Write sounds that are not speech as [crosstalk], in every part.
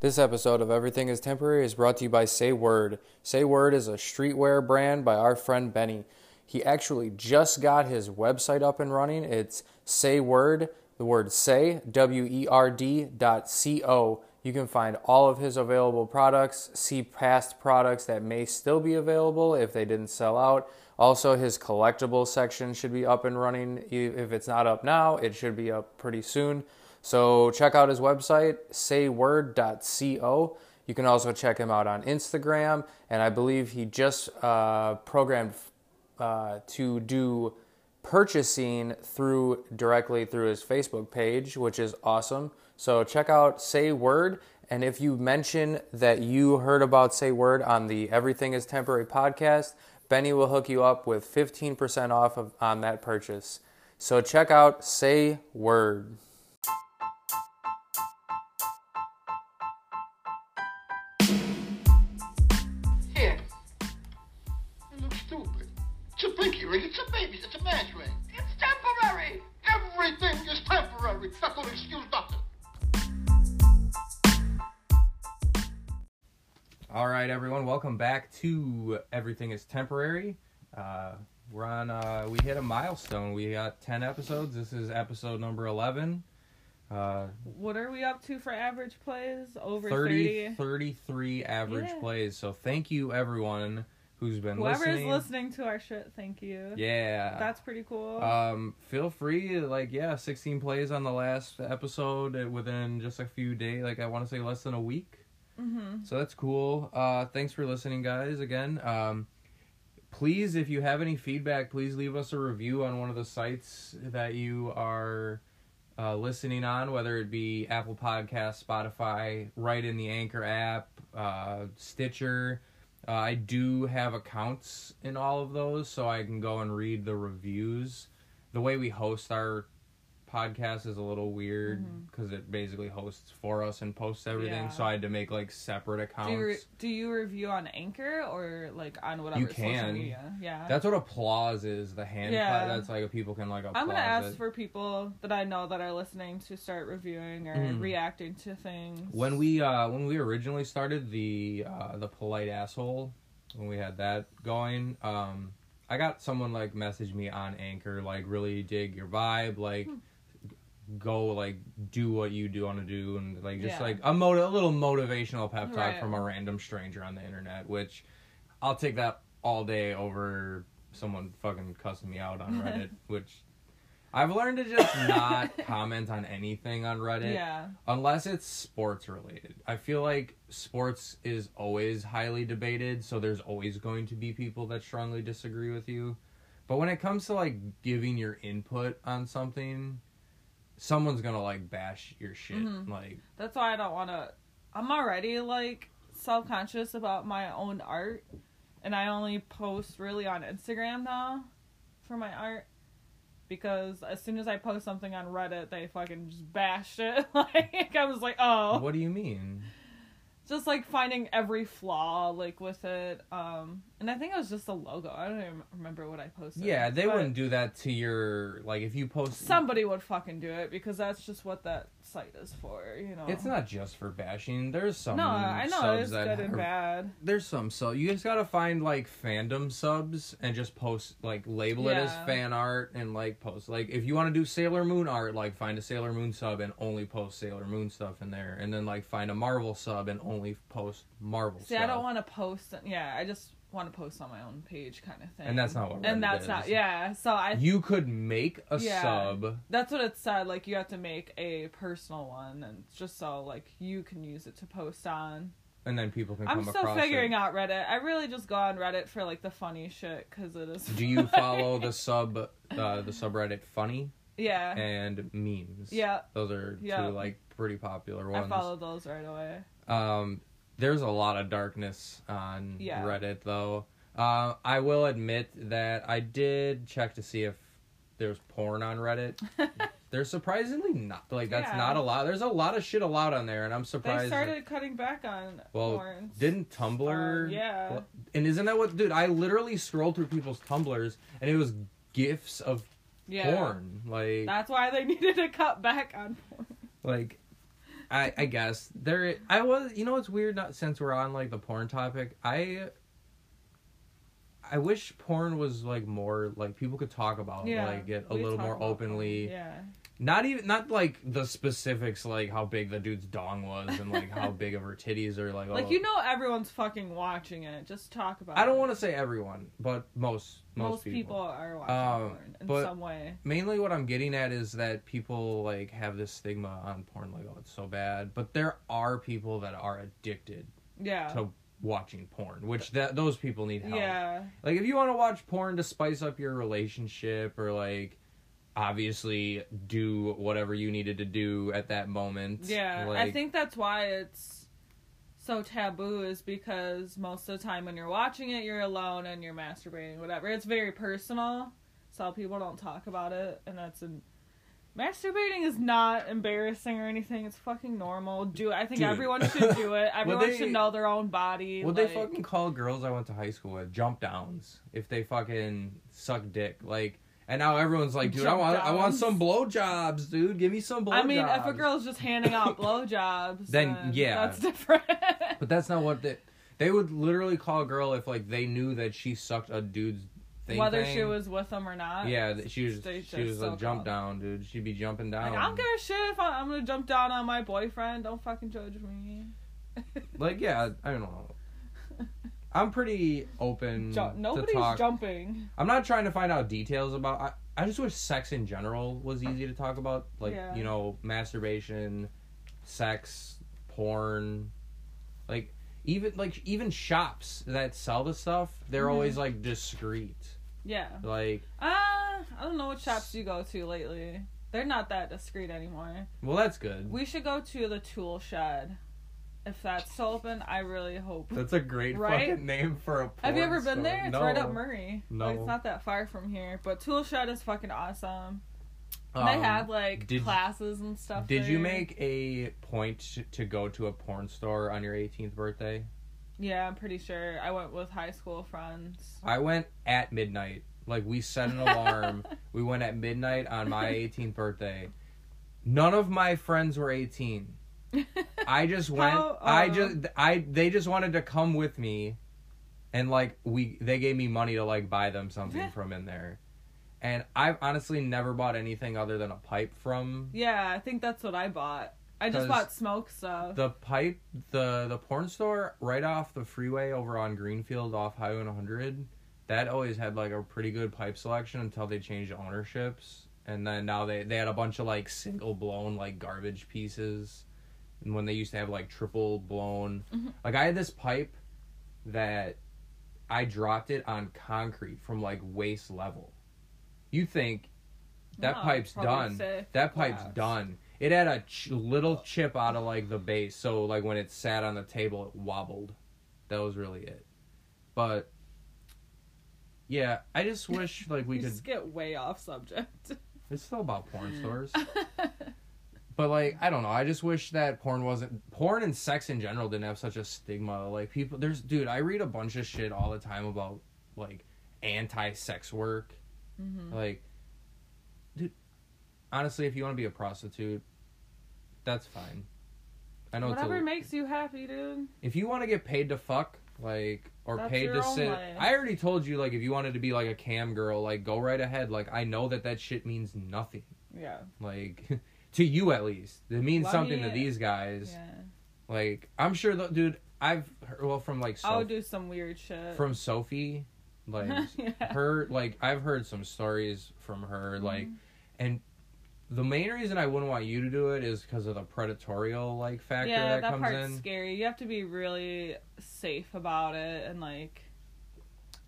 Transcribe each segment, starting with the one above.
This episode of Everything is Temporary is brought to you by Say Werd. Say Werd is a streetwear brand by our friend Benny. He actually just got his website up and running. It's Say Werd, the word say, W E R D dot C O. You can find all of his available products, see past products that may still be available if they didn't sell out. Also, his collectible section should be up and running. If it's not up now, it should be up pretty soon. So check out his website, saywerd.co. You can also check him out on Instagram, and I believe he just uh, programmed uh, to do purchasing through directly through his Facebook page, which is awesome. So check out Say Werd, and if you mention that you heard about Say Werd on the Everything Is Temporary podcast, Benny will hook you up with 15% off of, on that purchase. So check out Say Werd. Ring. It's a baby's. It's a man's ring. It's temporary. Everything is temporary. That don't excuse nothing. All right, everyone, welcome back to Everything is Temporary. Uh, we're on, uh, we hit a milestone. We got 10 episodes. This is episode number 11. Uh, What are we up to for average plays? Over 30, 30. 33 average Yeah. plays. So thank you, everyone who's been Whoever's listening. listening to our shit, thank you. Yeah. That's pretty cool. Um, feel free, like, yeah, 16 plays on the last episode uh, within just a few days. Like, I want to say less than a week. mm-hmm. So that's cool. Uh, thanks for listening, guys. Again, um, please, if you have any feedback, please leave us a review on one of the sites that you are uh, listening on, whether it be Apple Podcast, Spotify, right in the Anchor app, uh, Stitcher. Uh, I do have accounts in all of those, so I can go and read the reviews. The way we host our podcast is a little weird because it basically hosts for us and posts everything. Yeah. So I had to make like separate accounts. Do you, re- do you review on Anchor or like on whatever You social media? Yeah. That's what applause is. The hand Yeah. clap. That's like people can like. I'm gonna ask it. for people that I know that are listening to start reviewing or Mhm. reacting to things. when we uh when we originally started the uh the polite asshole when we had that going um I got someone like message me on Anchor like really dig your vibe like Hmm. Go like do what you do want to do and like just Yeah. like a mot- a little motivational pep talk Right. from a random stranger on the internet which I'll take that all day over someone fucking cussing me out on Reddit [laughs] which I've learned to just not [laughs] comment on anything on Reddit yeah. unless it's sports related. I feel like sports is always highly debated, so there's always going to be people that strongly disagree with you. But when it comes to like giving your input on something, someone's gonna like bash your shit. Mhm. Like, That's why I don't want to. I'm already like self conscious about my own art, and I only post really on Instagram now for my art because as soon as I post something on Reddit, they fucking just bashed it. [laughs] like I was like, oh, what do you mean? just like finding every flaw like with it. Um, and I think it was just a logo. I don't even remember what I posted. Yeah, they wouldn't do that to your like if you post. Somebody would fucking do it because that's just what that site is for. You know. It's not just for bashing. There's some. No, I know it's that good and are- bad. there's some so you just gotta find like fandom subs and just post like label it as fan art and like post like if you want to do Sailor Moon art like find a Sailor Moon sub and only post Sailor Moon stuff in there and then like find a Marvel sub and only post Marvel stuff. See, stuff. I don't want to post. Yeah, I just want to post on my own page, kind of thing. And that's not what And that's is. not. Yeah. So I. You could make a Yeah. sub. That's what it said. Like you have to make a personal one, and just so like you can use it to post on. And then people can I'm come still figuring it. out Reddit. I really just go on Reddit for like the funny shit because it is. Do you follow [laughs] the sub, uh, the subreddit funny Yeah. and memes? Yeah. those are Yeah. two like pretty popular ones. I follow those right away. Um, there's a lot of darkness on Yeah. Reddit, though. Uh, I will admit that I did check to see if there's porn on Reddit. [laughs] There's surprisingly not like that's Yeah. not lot. There's a lot of shit allowed on there, and I'm they surprised. that- started cutting back on well, porn. didn't Tumblr? Uh, yeah. Well, And isn't that what, dude? I literally scrolled through people's Tumblrs, and it was gifs of yeah. porn. Like, That's why they [laughs] needed to cut back on porn. like I I guess there I was you know it's weird not since we're on like the porn topic I I wish porn was like more like people could talk about yeah, like it a little more openly. Yeah. Not even not like the specifics like how big the dude's dong was and like how big of her titties or like Like oh, you know, everyone's fucking watching it. Just talk about. I don't want to say everyone, but most most, Most, people. are watching Um, porn in some way. mainly what I'm getting at is that people like have this stigma on porn like oh it's so bad, but there are people that are addicted Yeah. to watching porn, which that those people need help. Yeah. Like if you want to watch porn to spice up your relationship or like obviously do whatever you needed to do at that moment. Yeah. I think that's why it's so taboo is because most of the time when you're watching it, you're alone and you're masturbating, whatever. It's very personal, so people don't talk about it, and that's an. Masturbating is not embarrassing or anything. It's fucking normal. Do I think Dude. everyone should do it. [laughs] Everyone they- should know their own body. What like, they fucking call girls I went to high school with jump downs if they fucking suck dick like and now everyone's like dude I want I want some blowjobs dude give me some blowjobs I mean, if a girl's just handing out [laughs] blowjobs, Then, then, yeah. that's different. but that's not what they they would literally call a girl if like they knew that she sucked a dude's thing Whether thing. she was with them or not. yeah she was she was a so jump called. down dude she'd be jumping down Like, I don't give a shit if I, I'm gonna jump down on my boyfriend. Don't fucking judge me. like yeah I don't know I'm pretty open Ju- to nobody's talk jumping. I'm not trying to find out details about. I, I just wish sex in general was easy to talk about, like Yeah. you know, masturbation, sex, porn, like even like even shops that sell the stuff. They're Mhm. always like discreet. Yeah. Like, Uh, I don't know what shops you go to lately. They're not that discreet anymore. well, that's good. We should go to the tool shed. If that's open, I really hope. That's a great [laughs] Right? fucking name for a. Porn Have you ever been store. there? It's no. right up Murray. No. Like, it's not that far from here. But Tool Shed is fucking awesome. And they Um, have like did- classes and stuff. Did you make a point to go to a porn store on your 18th birthday? Yeah, I'm pretty sure. I went with high school friends. I went at midnight. Like we set an alarm. [laughs] we went at midnight on my 18th birthday. None of my friends were 18. [laughs] I just went. How, I uh, just. I. They just wanted to come with me, and like we. They gave me money to like buy them something from in there, and I've honestly never bought anything other than a pipe from Yeah, I think that's what I bought. I just bought smoke stuff. the pipe. The the porn store right off the freeway over on Greenfield off Highway 100. That always had like a pretty good pipe selection until they changed ownerships, and then now they they had a bunch of like single blown like garbage pieces, and when they used to have like triple blown, Mhm. like I had this pipe that I dropped it on concrete from like waist level. You think that No, pipe's done? thick That pipe's done. It had a ch- little chip out of like the base, so like when it sat on the table, it wobbled. That was really it. But yeah, I just wish like we [laughs] we could. just get way off subject. It's still about porn stores, [laughs] but like I don't know. I just wish that porn wasn't porn and sex in general didn't have such a stigma. Like people, there's dude. I read a bunch of shit all the time about like anti-sex work. hmm Like, dude, honestly, if you want to be a prostitute, that's fine. I know. Whatever it's a, makes you happy, dude. if you want to get paid to fuck, like, or That's paid to sit, life. I already told you, like, if you wanted to be like a cam girl, like, go right ahead. Like, I know that that shit means nothing. Yeah. Like, [laughs] to you at least, it means something to these guys. Yeah. Like, I'm sure, the, dude. I've heard, well from like I'll do some weird shit. from Sophie, like [laughs] Yeah. her like I've heard some stories from her like Mhm. and the main reason I wouldn't want you to do it is because of the predatorial like factor yeah, that, that, comes part's in. scary. You have to be really safe about it and like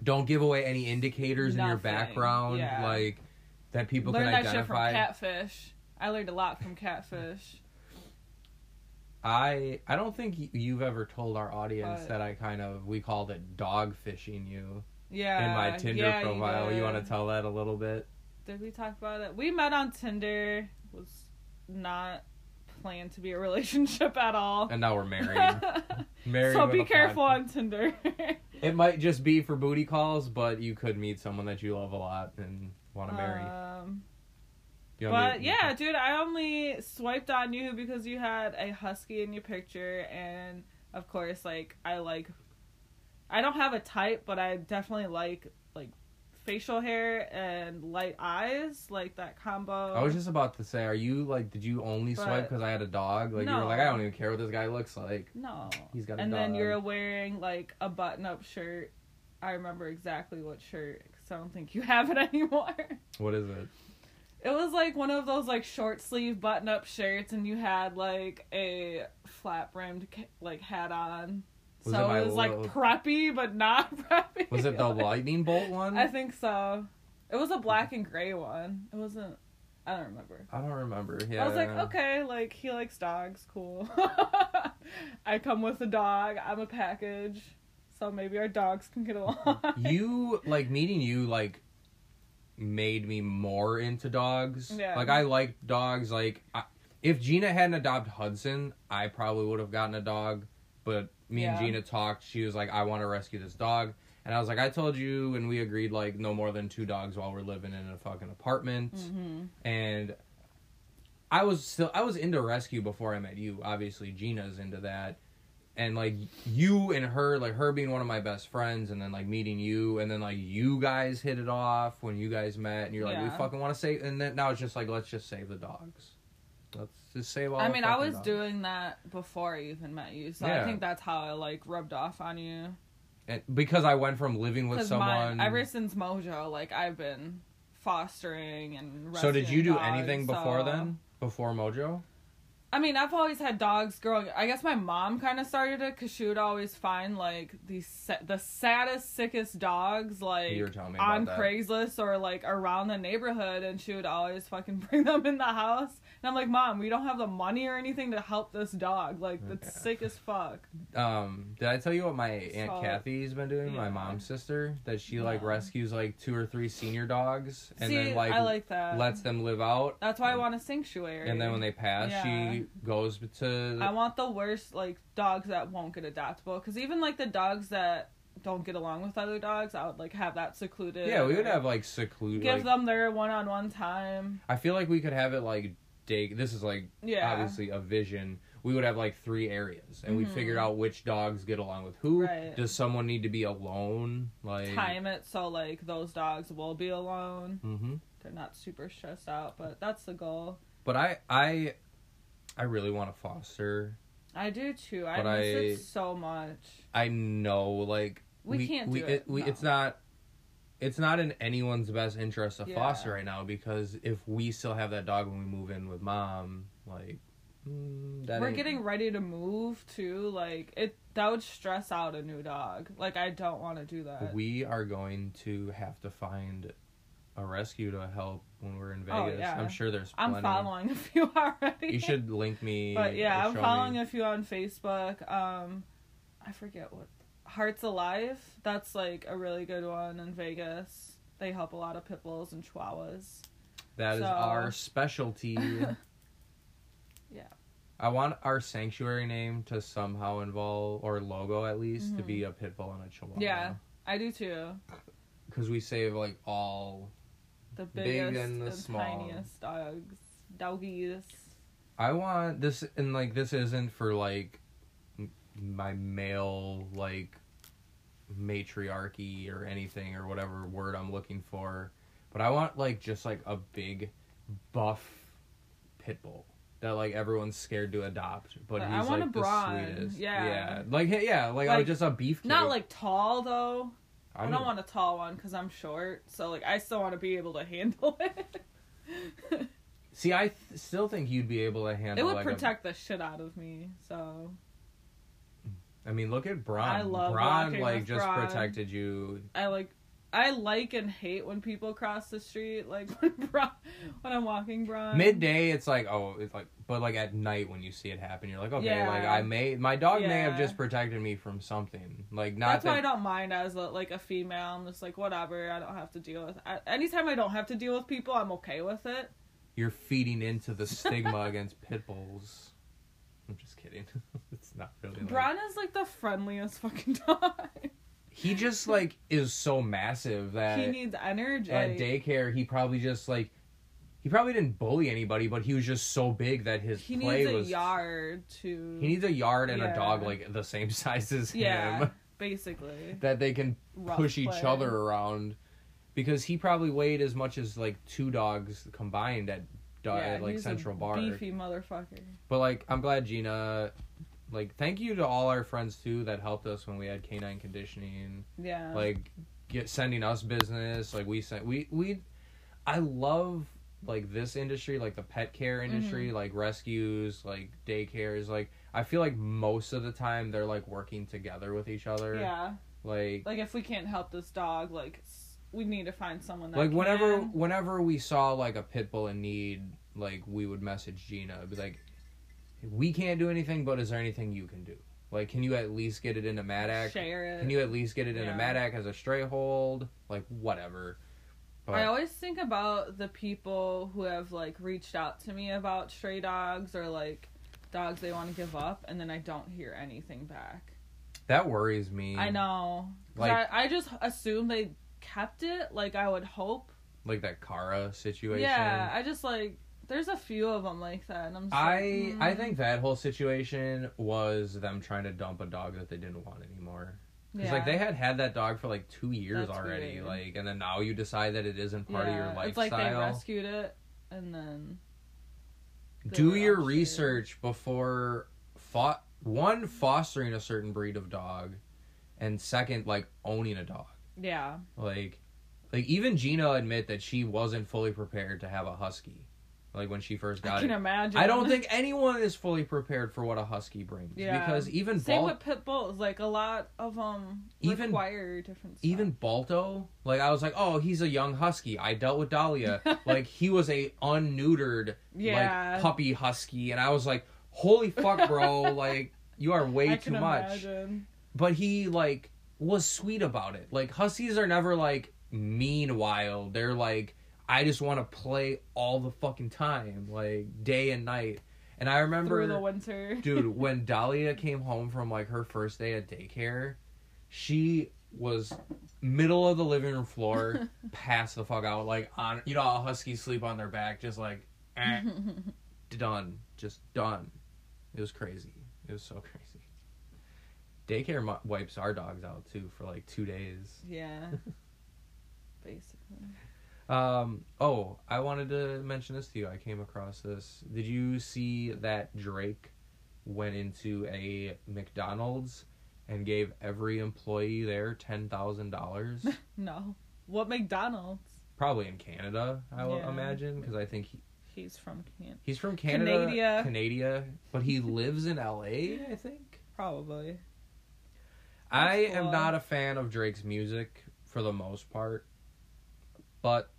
Don't give away any indicators in your background yeah. like that people learn can that shit from identify. catfish. I learned a lot from catfish. I I don't think you've ever told our audience What? that I kind of we called it dog fishing you Yeah. in my Tinder yeah, profile. You, did. want to tell that a little bit? Did we talk about it? We met on Tinder. Was not planned to be a relationship at all. And now we're married. [laughs] married so be careful on Tinder. [laughs] It might just be for booty calls, but you could meet someone that you love a lot and want to marry. Um, You But yeah, dude, I only swiped on you because you had a husky in your picture, and of course, like I like. I don't have a type, but I definitely like like facial hair and light eyes, like that combo. I was just about to say, are you like, did you only swipe because I had a dog? Like you were like, I don't even care what this guy looks like. no. He's got a dog. and then you're wearing like a button-up shirt. I remember exactly what shirt because I don't think you have it [laughs] anymore. What is it? It was like one of those like short sleeve button up shirts, and you had like a flat brimmed like hat on. Was so it it was like little- preppy, but not [laughs] preppy. Was it the Like, [laughs] lightning bolt one? I think so. It was a black and gray one. It wasn't. I don't remember. I don't remember. Yeah. I was like, okay, like he likes dogs, cool. [laughs] I come with a dog. I'm a package, so maybe our dogs can get along. you like meeting you like made me more into dogs. Yeah. Like I like dogs. Like I, if Gina hadn't adopted Hudson, I probably would have gotten a dog. But me and Gina talked. She was like, "I want to rescue this dog," and I was like, "I told you," and we agreed like no more than two dogs while we're living in a fucking apartment. hmm And I was still I was into rescue before I met you. Obviously, Gina's into that. And like you and her, like her being one of my best friends, and then like meeting you, and then like you guys hit it off when you guys met, and you're like, we fucking want to save, and then now it's just like, let's just save the dogs. Let's just save all. I mean, I was dogs. doing that before I even met you, so Yeah. I think that's how I like rubbed off on you. and because I went from living with someone. ever since Mojo, like I've been fostering and. so did you do rescuing anything before so- then? Before Mojo? I mean, I've always had dogs growing. I guess my mom kind of started it because she would always find like the the saddest, sickest dogs like You were telling me about on that. Craigslist or like around the neighborhood, and she would always fucking [laughs] bring them in the house. And I'm like, Mom, we don't have the money or anything to help this dog. Like, that's Okay. sick as fuck. Um, did I tell you what my aunt So- Kathy's been doing? My mom's sister that she like rescues like two or three senior dogs and See, then like, I like that. lets them live out. That's why I want a sanctuary. And then when they pass, Yeah. She goes to. I want the worst like dogs that won't get adoptable because even like the dogs that don't get along with other dogs, I would like have that secluded. yeah, we would have like secluded. give Like, them their one-on-one time. I feel like we could have it like day. This is like Yeah, obviously a vision. We would have like three areas, and we Mhm. figured out which dogs get along with who. Right. Does someone need to be alone? Like time it so like those dogs will be alone. hmm They're not super stressed out, but that's the goal. But I, I, I really want to foster. I do too. I miss I- it so much. I know, like We can't do it, we, no. It's not. It's not in anyone's best interest to Yeah. foster right now because if we still have that dog when we move in with mom, like mm, that We're ain't- getting ready to move too. Like it, that would stress out a new dog. Like I don't want to do that. We are going to have to find a rescue to help when we're in Oh, Vegas. yeah. I'm sure there's. I'm plenty. following a few [laughs] already. You should link me. But yeah, I'm following me. a few on Facebook. Um, I forget what Hearts Alive. That's like a really good one in Vegas. They help a lot of pit bulls and chihuahuas. That is so- our specialty. [laughs] Yeah. I want our sanctuary name to somehow involve, or logo at least, to be a pit bull and a chihuahua. Mm-hmm. Yeah, I do too. [laughs] Because we save like all. The Big biggest and the and small. tiniest dogs, doggies. I want this, and like this isn't for like my male like matriarchy or anything or whatever word I'm looking for, but I want like just like a big buff pit bull that like everyone's scared to adopt, but But he's I want a like the sweetest. yeah. yeah, like yeah, like, I Like, just a beef. Not like tall though. I, I'm- don't want a tall one because I'm short. So like I still want to be able to [laughs] handle it. See, I th- still think you'd be able to handle. it It would like, a- protect the shit out of me. So I mean, look at Braun. I love Braun like just Braun. protected you. I like I like and hate when people cross the street like [laughs] when I'm walking Braun. Midday, it's like oh, it's like, but like at night when you see it happen, you're like, okay, Yeah. like I may, my dog may have just protected me from something. Like not That's why I don't mind as a, like a female. I'm just like whatever. I don't have to deal with. I, anytime I don't have to deal with people, I'm okay with it. You're feeding into the stigma [laughs] against pit bulls. I'm just kidding. [laughs] it's not really. Like, Braun is like the friendliest fucking dog. He just like is so massive that he needs energy. at daycare he probably just like he probably didn't bully anybody, but he was just so big that his He play needs a was yard to. he needs a yard and a dog like the same [laughs] size as yeah, him basically. that they can Rough push each other around because he probably weighed as much as like two dogs combined at, yeah, at like he's a Central Bar. Beefy motherfucker. But like, I'm glad Gina. Like, thank you to all our friends too that helped us when we had canine conditioning. Yeah. Like, get sending us business. Like we sent we we. I love like this industry, like the pet care industry, Mm-hmm. like rescues, like daycares. Like I feel like most of the time they're like working together with each other. yeah. Like Like if we can't help this dog, like we need to find someone that like whenever can. whenever we saw like a pit bull in need, like we would message Gina, be like, "We can't do anything, but is there anything you can do? Like, can you at least get it into MADACC? share it. Can you at least get it into Yeah. MADACC as a stray hold? Like, whatever." But I always think about the people who have like reached out to me about stray dogs or like dogs they want to give up, and then I don't hear anything back. that worries me. I know. Like- I, I just assume they kept it. Like I would hope. like that Kara situation. Yeah, I just like there's a few of them like that, and I'm. Just I like, I mm, think that whole situation was them trying to dump a dog that they didn't want anymore. Because yeah. like they had had that dog for like two years That's already, weird. like, and then now you decide that it isn't part of your Yeah, lifestyle. It's like they rescued it, and then Do your upstairs. research before fought one fostering a certain breed of dog, and second like owning a dog. yeah, Like, like even Gina admit that she wasn't fully prepared to have a husky, like when she first got I can it. imagine. I don't think anyone is fully prepared for what a husky brings. Yeah. Because even Same Bal- with pit bulls. Like a lot of them Even- require different. Stuff. even Balto, like I was like, oh, he's a young husky. I dealt with Dahlia. [laughs] like he was a unneutered Yeah. like puppy husky, and I was like, holy fuck, bro, [laughs] like you are way I too can much. imagine. But he like was sweet about it. Like huskies are never like mean wild. They're like I just want to play all the fucking time, like day and night. And I remember Through the winter. [laughs] dude when dahlia came home from like her first day at daycare she was middle of the living room floor [laughs] passed the fuck out like on you know how huskies sleep on their back just like eh, [laughs] done just done it was crazy it was so crazy daycare wipes our dogs out too for like two days yeah. Basically. Um. Oh, I wanted to mention this to you. I came across this. Did you see that Drake went into a McDonald's and gave every employee there ten thousand dollars? [laughs] No. What McDonald's? Probably in Canada, I will Yeah. imagine, because I think he, He's from Can. he's from Canada, Canada. Canada, but he lives in L.A. I think. Probably. I That's am not a fan of Drake's music for the most part, but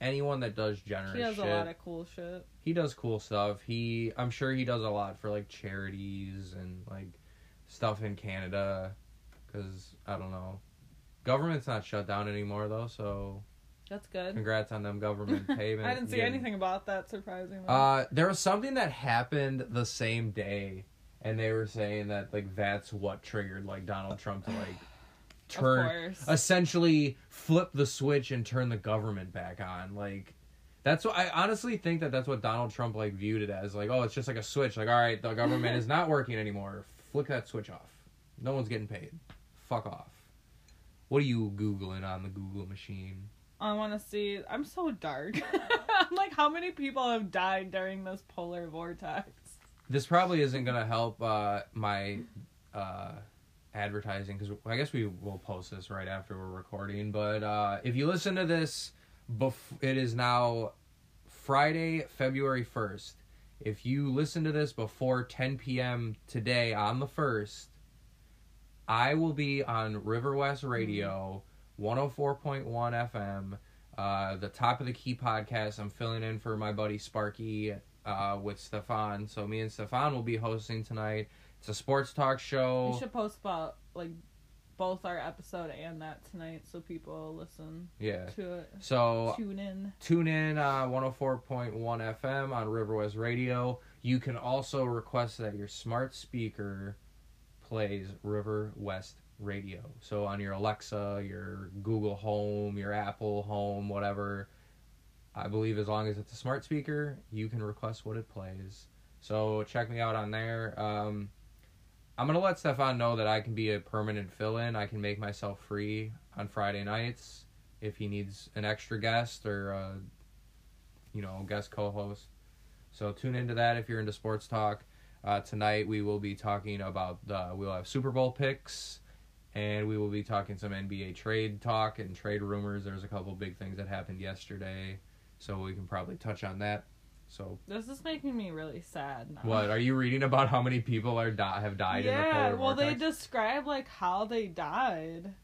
anyone that does generous He does shit, a lot of cool shit. he does cool stuff. He, I'm sure he does a lot for like charities and like stuff in Canada, because I don't know, government's not shut down anymore though. So That's good. congrats on them government payment. [laughs] I didn't see anything about that surprisingly. Uh, there was something that happened the same day, and they were saying that like that's what triggered like Donald Trump to like turn essentially flip the switch and turn the government back on. Like that's what i honestly think that that's what donald trump like viewed it as. Like oh it's just like a switch. Like all right the government is [laughs] not working anymore. Flick that switch off. No one's getting paid. Fuck off. What are you googling on the google machine? I want to see. I'm so dark. [laughs] I'm like, how many people have died during this polar vortex? this probably isn't gonna help uh my uh advertising because i guess we will post this right after we're recording but uh if you listen to this bef- it is now friday february 1st if you listen to this before 10 p.m today on the 1st i will be on Riverwest radio 104.1 fm uh, the top of the key podcast i'm filling in for my buddy sparky uh, with Stefan. So me and Stefan will be hosting tonight. It's a sports talk We show. should post about like both our episode and that tonight so people listen Yeah. to it. So Tune in. tune in uh, 104.1 FM on Riverwest Radio. You can also request that your smart speaker plays Riverwest Radio. So on your Alexa, your Google Home, your Apple Home, whatever. I believe as long as it's a smart speaker, you can request what it plays. So check me out on there. Um, I'm gonna let Stefan know that I can be a permanent fill-in. I can make myself free on Friday nights if he needs an extra guest or, uh, you know, guest co-host. So tune into that if you're into sports talk. Uh, tonight we will be talking about the we'll have Super Bowl picks, and we will be talking some NBA trade talk and trade rumors. There's a couple big things that happened yesterday, so we can probably touch on that. So This is making me really sad now. what are you reading about? How many people are di- have died in the Yeah, polar well, they describe like how they died.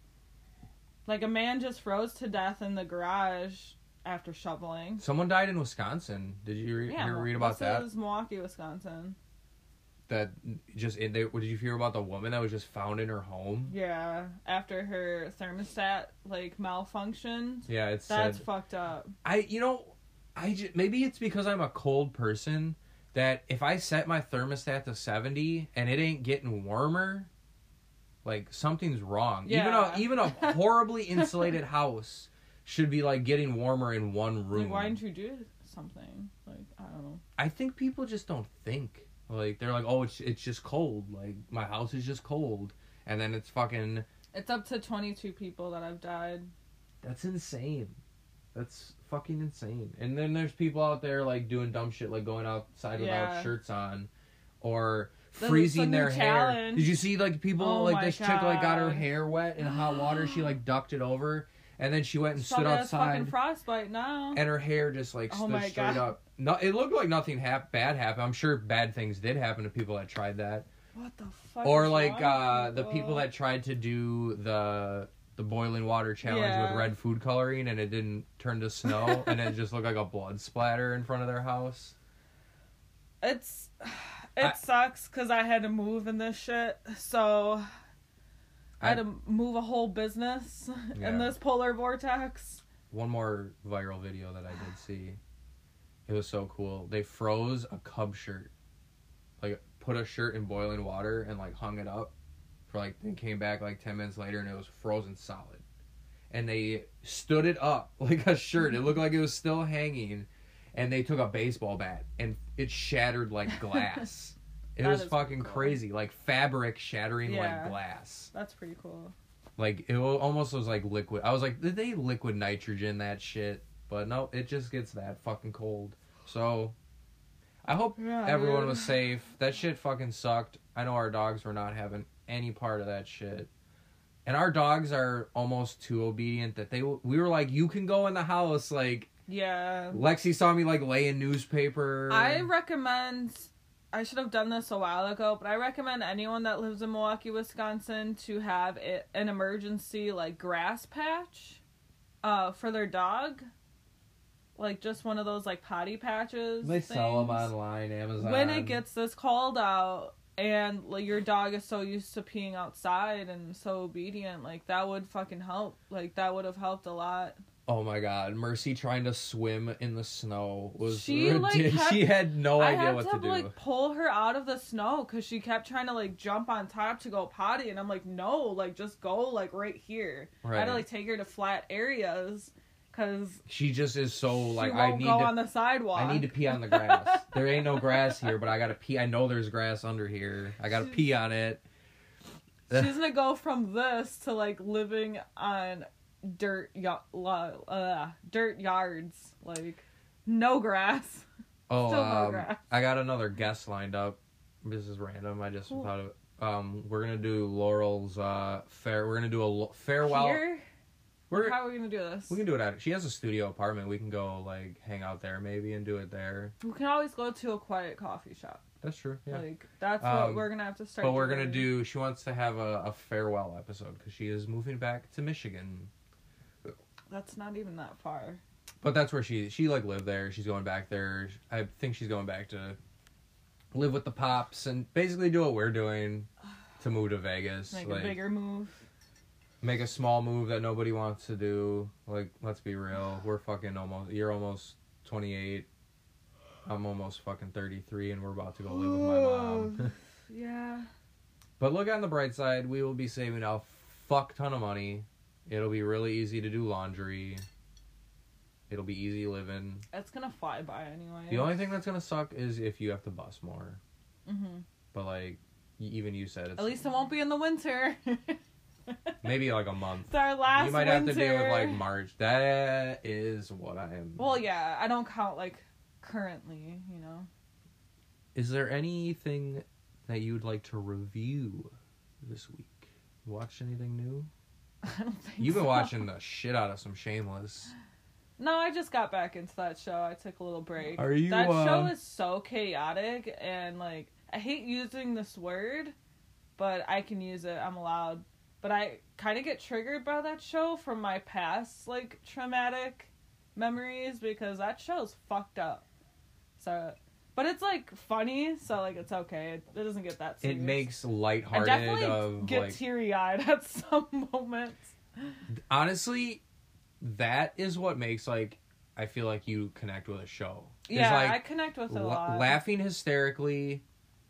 Like a man just froze to death in the garage after shoveling. Someone died in Wisconsin. Did you re- Yeah, hear, read about that? that? is Milwaukee, Wisconsin. That just in there. Did you hear about the woman that was just found in her home? Yeah, after her thermostat like malfunctioned. Yeah, it's That's said. fucked up. I you know, I just, maybe it's because I'm a cold person that if I set my thermostat to 70 and it ain't getting warmer, like something's wrong. Yeah. Even a even a horribly insulated [laughs] house should be like getting warmer in one room. Like, why didn't you do something? Like I don't know. I think people just don't think. Like they're like, "Oh, it's it's just cold. Like my house is just cold." And then it's fucking It's up to 22 people that have died. That's insane. That's fucking insane. And then there's people out there like doing dumb shit, like going outside without shirts on, or There's freezing their new hair. Did you see like people Oh like this chick like got her hair wet in hot water? She like ducked it over, and then she went and stood has fucking outside, frostbite now. and her hair just like Oh stood straight God. up. No, it looked like nothing hap- bad happened. I'm sure bad things did happen to people that tried that what the fuck? or like uh the people that tried to do the the boiling water challenge Yeah. with red food coloring and it didn't turn to snow [laughs] and it just looked like a blood splatter in front of their house It's [sighs] it I- sucks because I had to move in this shit. So I, had to move a whole business [laughs] Yeah. in this polar vortex. one more viral video that i did see it was so cool they froze a cub shirt like put a shirt in boiling water and like hung it up for like then came back like 10 minutes later and it was frozen solid and they stood it up [laughs] like a shirt it looked like it was still hanging and they took a baseball bat and it shattered like [laughs] glass it was fucking cool. crazy like fabric shattering Yeah. like glass That's pretty cool. like it almost was like liquid. I was like, did they liquid nitrogen that shit? But no, it just gets that fucking cold. So I hope Yeah, everyone dude. was safe. That shit fucking sucked. I know our dogs were not having any part of that shit. And our dogs are almost too obedient that they we were like, you can go in the house. Like Yeah. Lexi saw me like laying newspaper. I recommend. I should have done this a while ago, but I recommend anyone that lives in Milwaukee, Wisconsin, to have it, an emergency like grass patch, uh, for their dog. Like just one of those like potty patches. they sell them online, Amazon. When it gets this cold out and like your dog is so used to peeing outside and so obedient, like that would fucking help. Like that would have helped a lot. Oh my god, Mercy trying to swim in the snow was She, like, ridiculous. had- she had no I idea had what to, to do. like pull her out of the snow because she kept trying to like jump on top to go potty, and I'm like, no, like just go like right here. I had to like take her to flat areas because She just is so like I need go to on the sidewalk. I need to pee on the grass. [laughs] there ain't no grass here, but I gotta pee. I know there's grass under here. I gotta pee on it. She's gonna go from this to like living on dirt y- uh, dirt yards, like no grass. Oh, Still no um, grass. I got another guest lined up. This is random. I just Cool. thought of it. Um, we're gonna do Laurel's uh fair. We're gonna do a lo- farewell. Here, We're how are we gonna do this? we can do it at. She has a studio apartment. We can go like hang out there maybe and do it there. We can always go to a quiet coffee shop. That's true. Yeah. Like that's Um, what we're gonna have to start. But we're gonna do. She wants to have a, a farewell episode because she is moving back to Michigan. That's not even that far. But that's where she she like lived there. She's going back there. I think she's going back to live with the pops and basically do what we're doing to move to Vegas. Make like a bigger move. Make a small move that nobody wants to do. Like let's be real, we're fucking almost. You're almost 28. I'm almost fucking 33, and we're about to go live with my mom. [laughs] Yeah. But look on the bright side, we will be saving a fuck ton of money. It'll be really easy to do laundry. It'll be easy living. It's gonna fly by anyway. The only thing that's gonna suck is if you have to bus more. hmm But like, even you said it's At least it won't be in the winter. [laughs] [laughs] maybe like a month. it's our last. you might have to winter. deal with like March. That is what I am. Well, yeah, I don't count like currently. You know. Is there anything that you'd like to review this week? Watch anything new? [laughs] I don't think You've been so. watching the shit out of some Shameless. No, I just got back into that show. I took a little break. Are you, That show uh, is so chaotic and like I hate using this word, but I can use it. I'm allowed. But I kind of get triggered by that show from my past like traumatic memories because that show's fucked up. So, but it's like funny, so like it's okay. It, it doesn't get that serious. It makes I definitely of get like teary eyed [laughs] at some moments. honestly, that is what makes like I feel like you connect with a show. It's Yeah, like I connect with a la- lot. laughing hysterically,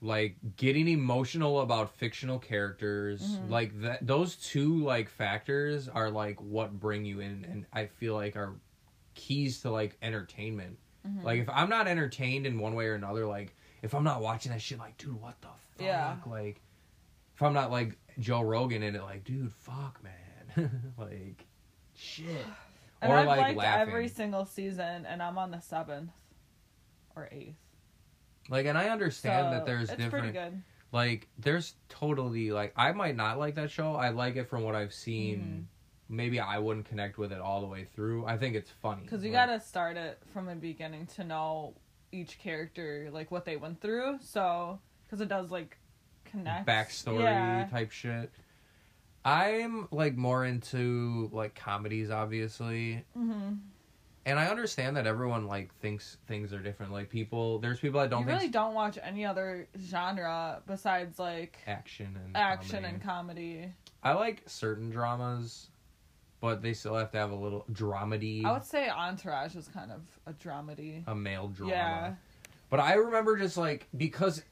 like getting emotional about fictional characters. Mhm. Like that those two like factors are like what bring you in and I feel like are keys to like entertainment. Mhm. Like if I'm not entertained in one way or another, like if I'm not watching that shit, like dude, what the fuck? Yeah. Like if I'm not like Joe Rogan in it, like dude, fuck, man, [laughs] like shit. And or I've like liked laughing. every single season, and I'm on the seventh or eighth. Like, and I understand So, that there's different. good. Like, there's totally like I might not like that show. I like it from what I've seen. Mm-hmm. Maybe I wouldn't connect with it all the way through. I think it's funny Because you Like, gotta start it from the beginning to know each character, like what they went through. So, because it does like connect backstory Yeah. type shit. I'm like more into like comedies, obviously, hmm and I understand that everyone like thinks things are different. Like people, there's people that don't You really don't watch any other genre besides like action and action comedy. and comedy. I like certain dramas, but they still have to have a little dramedy. I would say Entourage is kind of a dramedy. a male drama. Yeah. But I remember just like because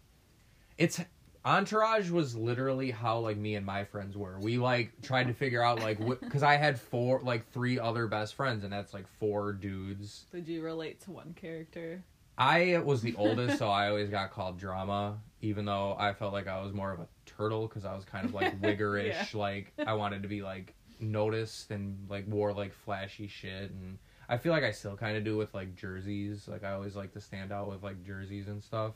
it's Entourage was literally how like me and my friends were. We like tried to figure out like because I had four like three other best friends and that's like four dudes. Did you relate to one character? I was the oldest, so I always got called drama, even though I felt like I was more of a turtle because I was kind of like [laughs] wiggerish. Like I wanted to be like noticed and like wore like flashy shit, and I feel like I still kind of do with like jerseys. Like I always like to stand out with like jerseys and stuff.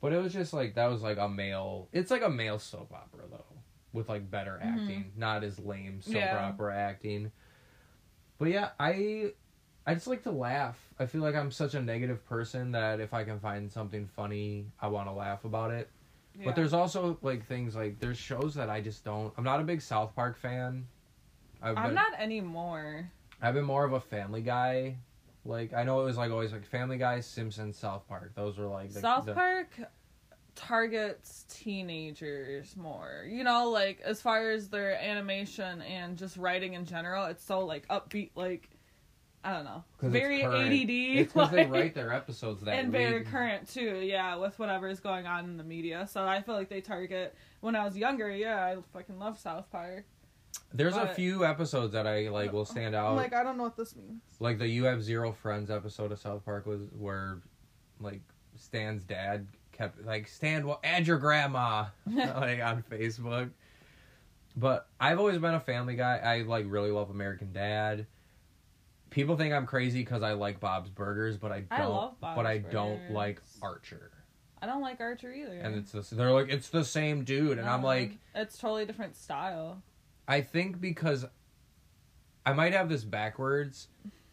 But it was just like that was like a male. It's like a male soap opera though, with like better Mhm. acting, not as lame soap Yeah. opera acting. But yeah, I I just like to laugh. I feel like I'm such a negative person that if I can find something funny, I want to laugh about it. Yeah. But there's also like things like there's shows that I just don't. I'm not a big South Park fan. I've I'm been, not anymore. I've been more of a Family Guy. Like I know it was like always like Family Guy, Simpsons, South Park. Those were like the, South the- Park targets teenagers more. You know, like as far as their animation and just writing in general, it's so like upbeat, like I don't know, it's very current. ADD. It's because they write their episodes that and very current too. Yeah, with whatever is going on in the media. So I feel like they target. When I was younger, yeah, I fucking love South Park. There's a few episodes that I like will stand out. I'm like, I don't know what this means. like the you have zero friends episode of south park was where like stan's dad kept like stan well add your grandma [laughs] like on facebook but i've always been a family guy i like really love american dad people think i'm crazy because i like bob's burgers but i don't I but i don't like archer I don't like Archer either. and it's the, they're like it's the same dude and i'm like it's totally different style. I think because I might have this backwards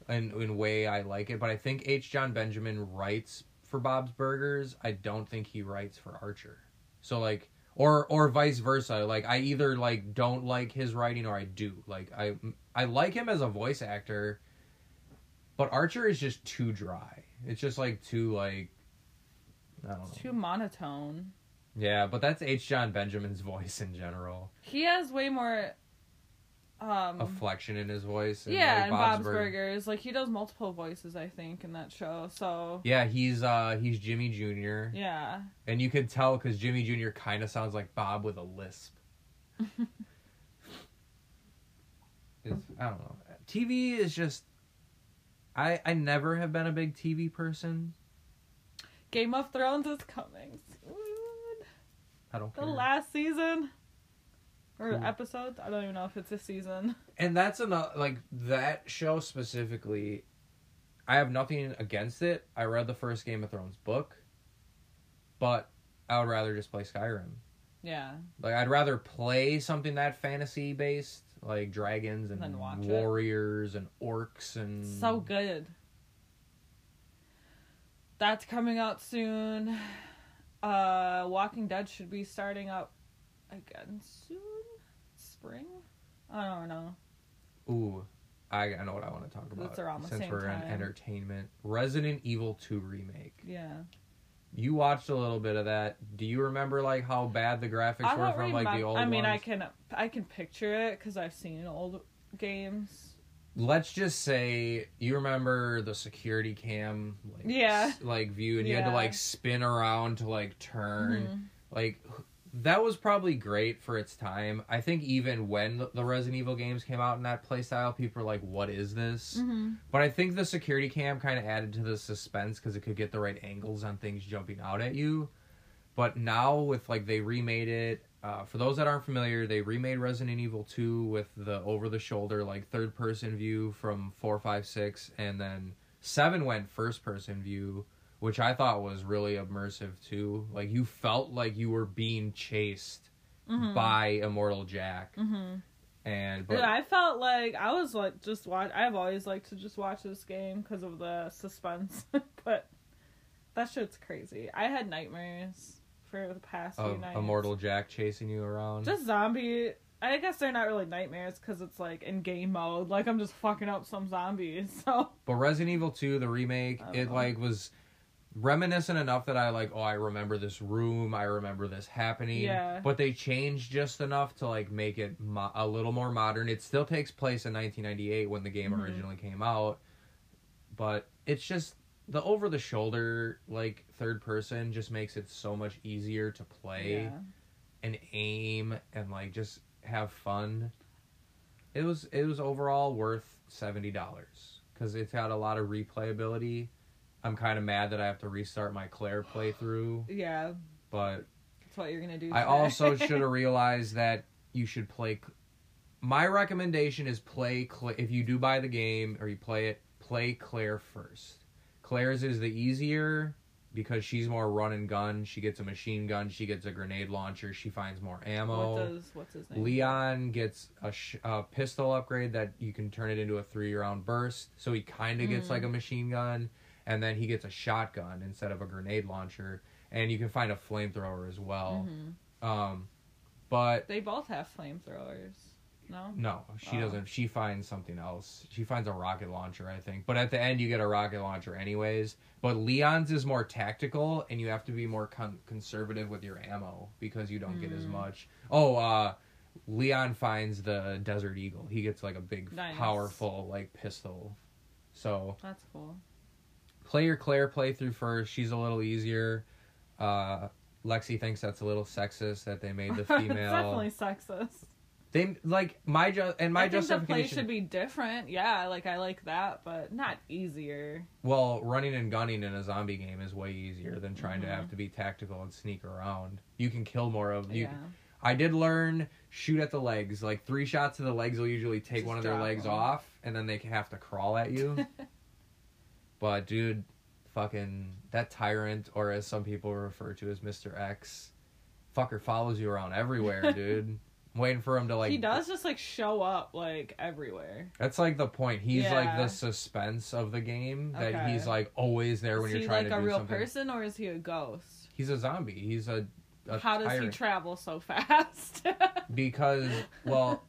in in way I like it, but I think H. John Benjamin writes for Bob's Burgers. I don't think he writes for Archer. So like or or vice versa. Like I either like don't like his writing or I do. Like I I like him as a voice actor, but Archer is just too dry. It's just like too like I don't know. Too monotone. Yeah, but that's H. John Benjamin's [laughs] voice in general. He has way more. Um, in his voice. and, yeah, like, and Bob's, Burger- Burgers, like he does multiple voices, I think, in that show. So Yeah, he's uh he's Jimmy Jr. yeah, and you could tell because Jimmy Jr. kind of sounds like Bob with a lisp. [laughs] it's, I don't know. TV is just I I never have been a big TV person. Game of Thrones is coming soon. I don't care. The last season or Cool. episodes. I don't even know if it's a season. [laughs] and that's another Like that show specifically, I have nothing against it. I read the first Game of Thrones book, but I would rather just play Skyrim. Yeah. Like I'd rather play something that fantasy based, like dragons and Than watch it. warriors and orcs and So good. That's coming out soon. Uh Walking Dead should be starting up again soon. Spring? I don't know. Ooh, I, I know what I want to talk about. That's around the since same we're in time. entertainment, Resident Evil Two remake. Yeah. You watched a little bit of that. Do you remember like how bad the graphics I were don't from like the old I mean, I ones? can I can picture it cuz I've seen old games. Let's just say you remember the security cam, like, Yeah. s- like view, and you had to like spin around to like turn. Mhm. Like that was probably great for its time. I think even when the- Resident Evil games came out in that playstyle, people were like, "What is this?" Mhm. But I think the security cam kind of added to the suspense because it could get the right angles on things jumping out at you. But now with like they remade it. Uh, for those that aren't familiar, they remade Resident Evil 2 with the over the shoulder like third person view from four, five, six, and then seven went first person view, which I thought was really immersive too. Like you felt like you were being chased Mhm. by Immortal Jack, Mhm. and but Yeah, I felt like I was like just watch. I've always liked to just watch this game because of the suspense, [laughs] but that shit's crazy. I had nightmares for the past few nights. Immortal Jack chasing you around. Just zombie. I guess they're not really nightmares because it's like in game mode. Like I'm just fucking up some zombies. [laughs] So But Resident Evil 2, the remake, it know. like was reminiscent enough that I like, oh, I remember this room, I remember this happening. Yeah. But they changed just enough to like make it mo- a little more modern. It still takes place in 1998 when the game Mhm. originally came out, but it's just the over the shoulder like third person just makes it so much easier to play yeah. and aim and like just have fun. It was it was overall worth seventy dollars because it's got a lot of replayability. I'm kind of mad that I have to restart my Claire playthrough, Yeah, but that's what you're gonna do. I today. also [laughs] should have realized that you should play. My recommendation is play Claire. if you do buy the game or you play it, play Claire first. Claire's is the easier because she's more run and gun. She gets a machine gun. She gets a grenade launcher. She finds more ammo. What does what's his name? Leon gets a, sh- a pistol upgrade that you can turn it into a three round burst. So he kind of gets Mm. like a machine gun, and then he gets a shotgun instead of a grenade launcher. And you can find a flamethrower as well. Mhm. Um, but They both have flamethrowers. No. no, she Oh. doesn't. She finds something else. She finds a rocket launcher, I think. But at the end, you get a rocket launcher anyways. But Leon's is more tactical, and you have to be more con- conservative with your ammo because you don't get as Mm. much. Oh, uh, Leon finds the Desert Eagle. He gets like a big, Nice. powerful like pistol. So That's cool. Play your Claire playthrough first. She's a little easier. Uh, Lexi thinks that's a little sexist that they made the [laughs] it's female. definitely sexist. They like my ju- and my I think the play should be different. Yeah, like I like that, but not easier. Well, running and gunning in a zombie game is way easier than trying to Mhm. have to be tactical and sneak around. You can kill more of you. yeah. I did learn shoot at the legs. Like three shots to the legs will usually take Just one of their legs them. off, and then they have to crawl at you. [laughs] but dude, fucking that tyrant, or as some people refer to as Mister X, fucker follows you around everywhere, [laughs] dude. I'm waiting for him to like. he does just like show up like everywhere. That's like the point. He's like the suspense of the game. That Okay. he's like always there when is you're he trying like to a do real something. person or is he a ghost? He's a zombie. He's a, a How does he travel so [laughs] fast? because well,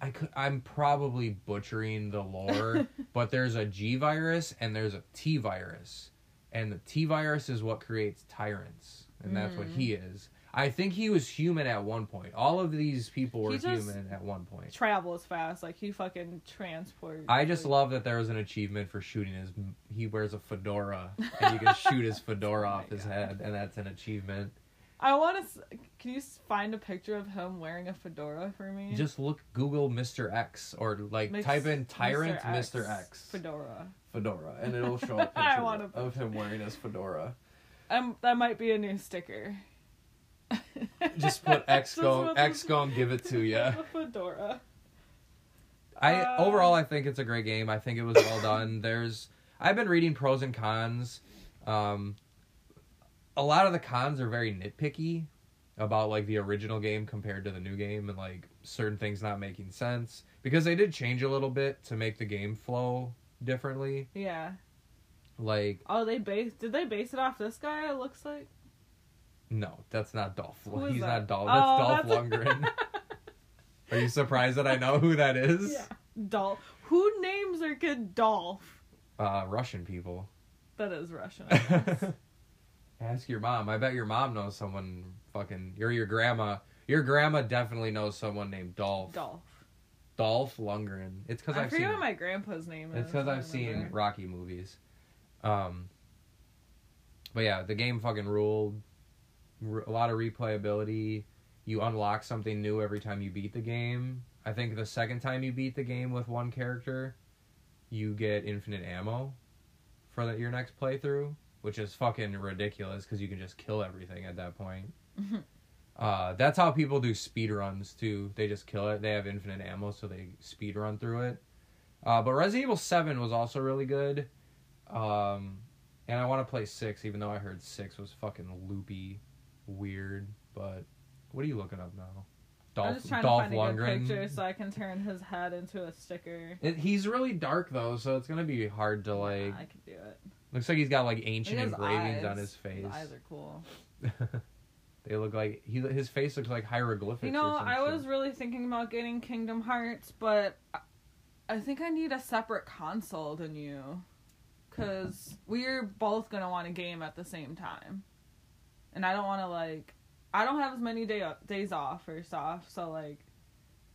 I could, I'm probably butchering the lore, [laughs] but there's a G virus and there's a T virus, and the T virus is what creates tyrants, and that's what Mm. he is. I think he was human at one point. All of these people were human at one point. Travels fast, like he fucking transports. I just like, love that there was an achievement for shooting his. He wears a fedora, and you can shoot his [laughs] fedora Oh off his God. head, and that's an achievement. I want to. Can you s- find a picture of him wearing a fedora for me? Just look Google Mr. X or like Mix- type in tyrant Mr. X, Mr. X fedora. fedora and it'll [laughs] show a picture of him wearing his fedora. Um, that might be a new sticker. [laughs] Just put [laughs] X go X go and give it to you. Fedora. I Uh, overall I think it's a great game. I think it was well done. There's I've been reading pros and cons. Um, a lot of the cons are very nitpicky about like the original game compared to the new game and like certain things not making sense because they did change a little bit to make the game flow differently. Yeah. Like Oh, they base. Did they base it off this guy? It looks like. no, that's not Dolph. He's that? not Dolph. That's Oh, Dolph that's- [laughs] Lundgren. are you surprised that I know who that is? Yeah. Dolph. Who names their kid Dolph? Uh, Russian people. That is Russian. [laughs] Ask your mom. I bet your mom knows someone fucking. Or your grandma. Your grandma definitely knows someone named Dolph. Dolph. Dolph Lundgren. It's because I I've forget seen. what my grandpa's name is. It's because I've seen. Rocky movies. Um. But yeah, the game fucking ruled. R- a lot of replayability. You unlock something new every time you beat the game. I think the second time you beat the game with one character, you get infinite ammo for your next playthrough, which is fucking ridiculous because you can just kill everything at that point. uh, that's how people do speed runs too. They just kill it. They have infinite ammo, so they speed run through it. Uh, but Resident Evil Seven was also really good. Um, and I want to play six, even though I heard six was fucking loopy, weird. But what are you looking up now? I'm just trying Dolph to find a good picture so I can turn his head into a sticker. It, he's really dark though, so it's gonna be hard to like. Yeah, I could do it. Looks like he's got like ancient engravings on his face. His eyes are cool. [laughs] they look like he his face looks like hieroglyphics. You know, I shit. was really thinking about getting Kingdom Hearts, but I- think I need a separate console than you. Because we're both going to want a game at the same time. And I don't want to, like, I don't have as many day, days off, first off, so, like,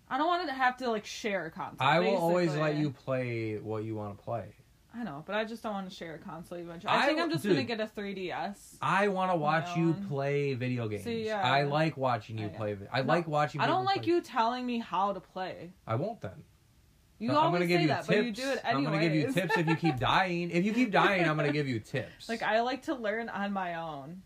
I don't want to have to, like, share a console. I will always let you play what you want to play. I know, but I just don't want to share a console eventually. I, I think I'm just dude. to get a 3DS. I want to watch you play video games. See, yeah. I like watching you I- play. I No, like watching. I don't like play. you telling me how to play. I won't then. You I'm gonna give say you that, tips. but you do it I'm gonna give you tips if you keep [laughs] dying. If you keep dying, I'm gonna give you tips. Like I like to learn on my own.